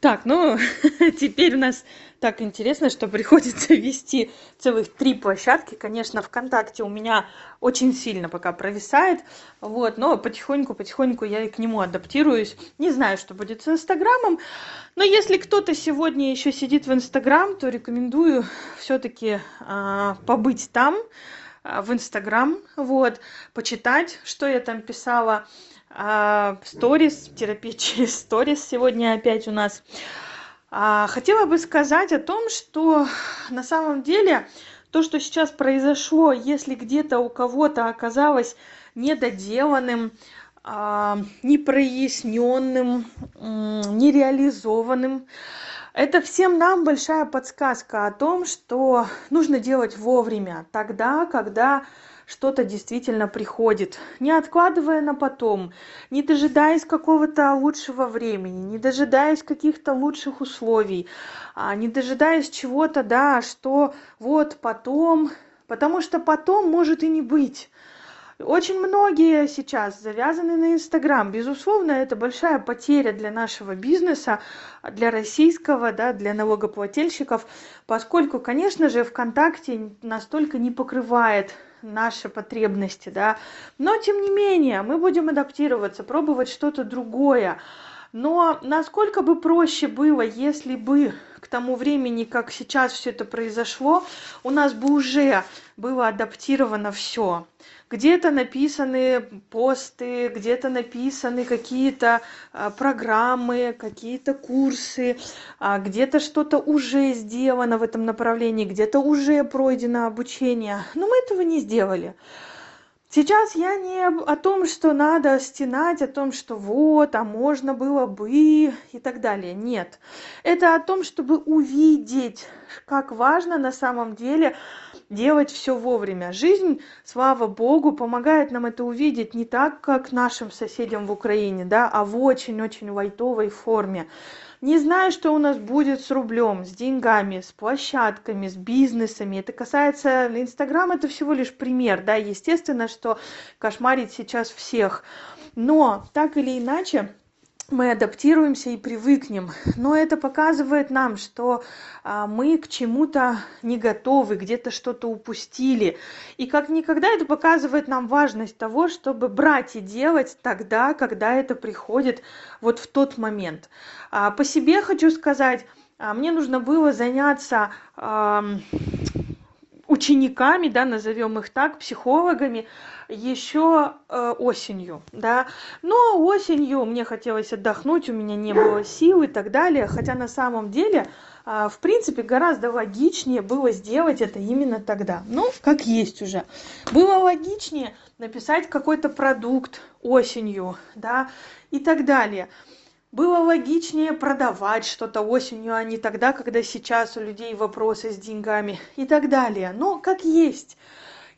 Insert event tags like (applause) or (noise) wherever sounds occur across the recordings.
Так, ну, (laughs) теперь у нас так интересно, что приходится (laughs) вести целых три площадки. Конечно, ВКонтакте у меня очень сильно пока провисает, вот, но потихоньку-потихоньку я и к нему адаптируюсь. Не знаю, что будет с Инстаграмом, но если кто-то сегодня еще сидит в Инстаграм, то рекомендую все-таки э, побыть там, э, в Инстаграм, вот, почитать, что я там писала а, сторис, терапия (laughs) через сторис сегодня опять у нас. А, хотела бы сказать о том, что на самом деле то, что сейчас произошло, если где-то у кого-то оказалось недоделанным, а, непроясненным, нереализованным, это всем нам большая подсказка о том, что нужно делать вовремя, тогда, когда что-то действительно приходит, не откладывая на потом, не дожидаясь какого-то лучшего времени, не дожидаясь каких-то лучших условий, а не дожидаясь чего-то, да, что вот потом, потому что потом может и не быть. Очень многие сейчас завязаны на Инстаграм. Безусловно, это большая потеря для нашего бизнеса, для российского, да, для налогоплательщиков, поскольку, конечно же, ВКонтакте настолько не покрывает наши потребности, да. Но, тем не менее, мы будем адаптироваться, пробовать что-то другое. Но насколько бы проще было, если бы к тому времени, как сейчас все это произошло, у нас бы уже было адаптировано все где-то написаны посты где-то написаны какие-то а, программы какие-то курсы а, где-то что-то уже сделано в этом направлении где-то уже пройдено обучение. Но мы этого не сделали сейчас я не о том что надо стенать о том что вот а можно было бы и так далее. Нет. Это о том чтобы увидеть как важно на самом деле делать все вовремя. Жизнь слава богу помогает нам это увидеть не так как нашим соседям в украине да а в очень очень лайтовой форме не знаю что у нас будет с рублем с деньгами с площадками с бизнесами. Это касается инстаграм это всего лишь пример да. Естественно что кошмарит сейчас всех. Но так или иначе мы адаптируемся и привыкнем. Но это показывает нам что а, мы к чему-то не готовы где-то что-то упустили. И как никогда это показывает нам важность того чтобы брать и делать тогда когда это приходит вот в тот момент. А, по себе хочу сказать а, мне нужно было заняться учениками да назовем их так психологами еще э, осенью да. Но осенью мне хотелось отдохнуть у меня не было сил и так далее. Хотя на самом деле э, в принципе гораздо логичнее было сделать это именно тогда. Ну как есть уже. Было логичнее написать какой-то продукт осенью да и так далее было логичнее продавать что-то осенью а не тогда когда сейчас у людей вопросы с деньгами и так далее. Но как есть.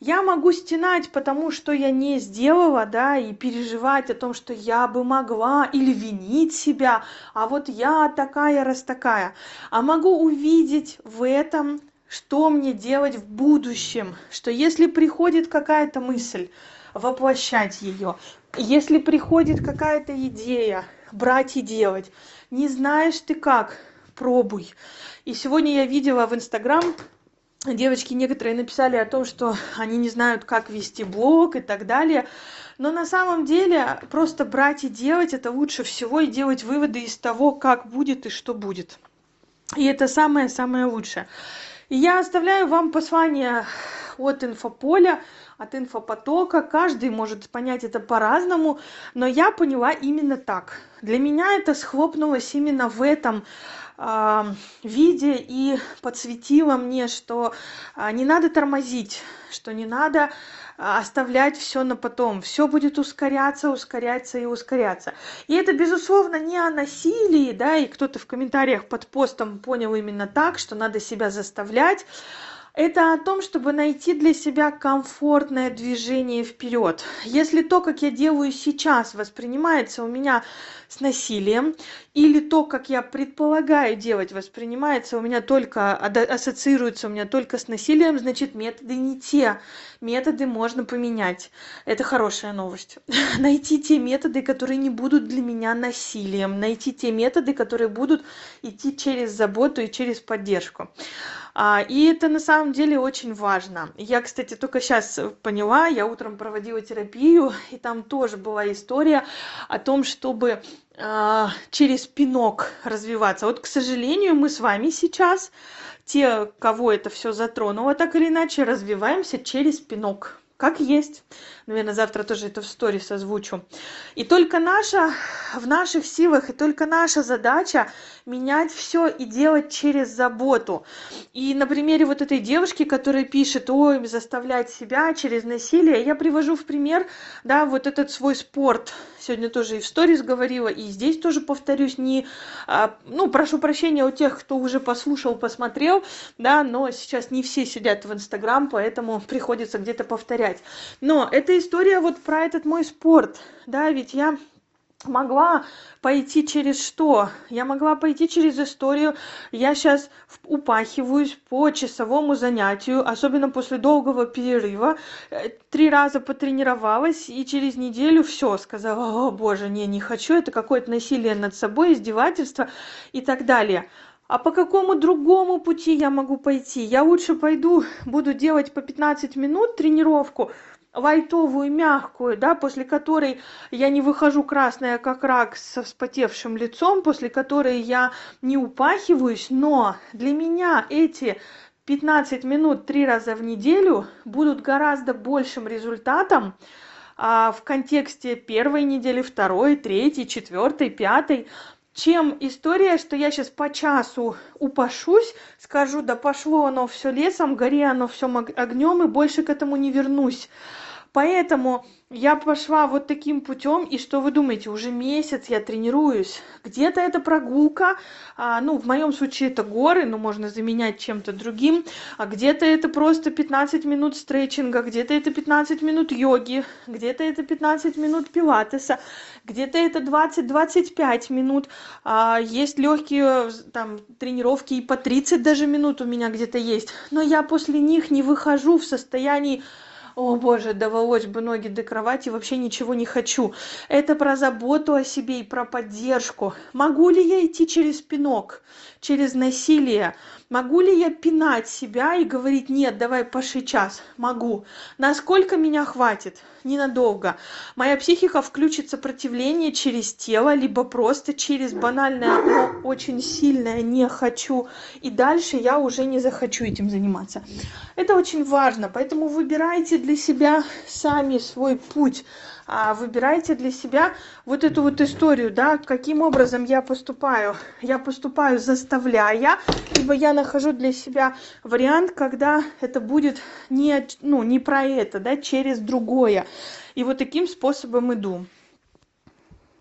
Я могу стенать потому что я не сделала да и переживать о том что я бы могла или винить себя. А вот я такая раз такая. А могу увидеть в этом что мне делать в будущем. Что если приходит какая-то мысль воплощать ее если приходит какая-то идея брать и делать. Не знаешь ты как пробуй. И сегодня я видела в инстаграм девочки некоторые написали о том что они не знают как вести блог и так далее. Но на самом деле просто брать и делать это лучше всего и делать выводы из того как будет и что будет. И это самое самое лучшее. И я оставляю вам послание от инфополя от инфопотока. Каждый может понять это по-разному но я поняла именно так. Для меня это схлопнулось именно в этом э, виде и подсветило мне что э, не надо тормозить что не надо оставлять все на потом. Все будет ускоряться ускоряться и ускоряться. И это безусловно не о насилии да и кто-то в комментариях под постом понял именно так что надо себя заставлять это о том чтобы найти для себя комфортное движение вперед. Если то как я делаю сейчас воспринимается у меня с насилием или то как я предполагаю делать воспринимается у меня только ассоциируется у меня только с насилием значит методы не те. Методы можно поменять. Это хорошая новость. (laughs) Найти те методы которые не будут для меня насилием. Найти те методы которые будут идти через заботу и через поддержку. А, и это на самом деле очень важно. Я кстати только сейчас поняла я утром проводила терапию и там тоже была история о том чтобы а, через пинок развиваться. Вот к сожалению мы с вами сейчас те кого это все затронуло так или иначе развиваемся через пинок как есть. Наверное завтра тоже это в сторис озвучу. И только наша в наших силах и только наша задача менять все и делать через заботу. И на примере вот этой девушки которая пишет ой заставлять себя через насилие я привожу в пример да вот этот свой спорт. Сегодня тоже и в сторис говорила и здесь тоже повторюсь не а, ну прошу прощения у тех кто уже послушал посмотрел да но сейчас не все сидят в инстаграм поэтому приходится где-то повторять но эта история вот про этот мой спорт. Да ведь я могла пойти через что? Я могла пойти через историю. Я сейчас упахиваюсь по часовому занятию особенно после долгого перерыва. Э, три раза потренировалась и через неделю все сказала о боже не не хочу это какое-то насилие над собой издевательство и так далее а по какому другому пути я могу пойти? Я лучше пойду буду делать по пятнадцать минут тренировку лайтовую мягкую да после которой я не выхожу красная как рак со вспотевшим лицом после которой я не упахиваюсь. Но для меня эти пятнадцать минут три раза в неделю будут гораздо большим результатом а, в контексте первой недели второй третьей четвертой пятой чем история что я сейчас по часу упашусь скажу да пошло оно все лесом гори оно все огнем и больше к этому не вернусь поэтому я пошла вот таким путем и что вы думаете уже месяц я тренируюсь? Где-то это прогулка а, ну в моем случае это горы но можно заменять чем-то другим. А где-то это просто пятнадцать минут стретчинга где-то это пятнадцать минут йоги где-то это пятнадцать минут пилатеса где-то это двадцать двадцать пять минут. А, есть легкие там тренировки и по тридцать даже минут у меня где-то есть. Но я после них не выхожу в состоянии о боже довелось бы ноги до кровати вообще ничего не хочу это про заботу о себе и про поддержку. Могу ли я идти через пинок через насилие? Могу ли я пинать себя и говорить нет давай по час могу насколько меня хватит? Ненадолго. Моя психика включит сопротивление через тело либо просто через банальное но очень сильное не хочу и дальше я уже не захочу этим заниматься. Это очень важно поэтому выбирайте для себя сами свой путь а, выбирайте для себя вот эту вот историю да каким образом я поступаю. Я поступаю заставляя либо я нахожу для себя вариант когда это будет не ну не про это да через другое. И вот таким способом иду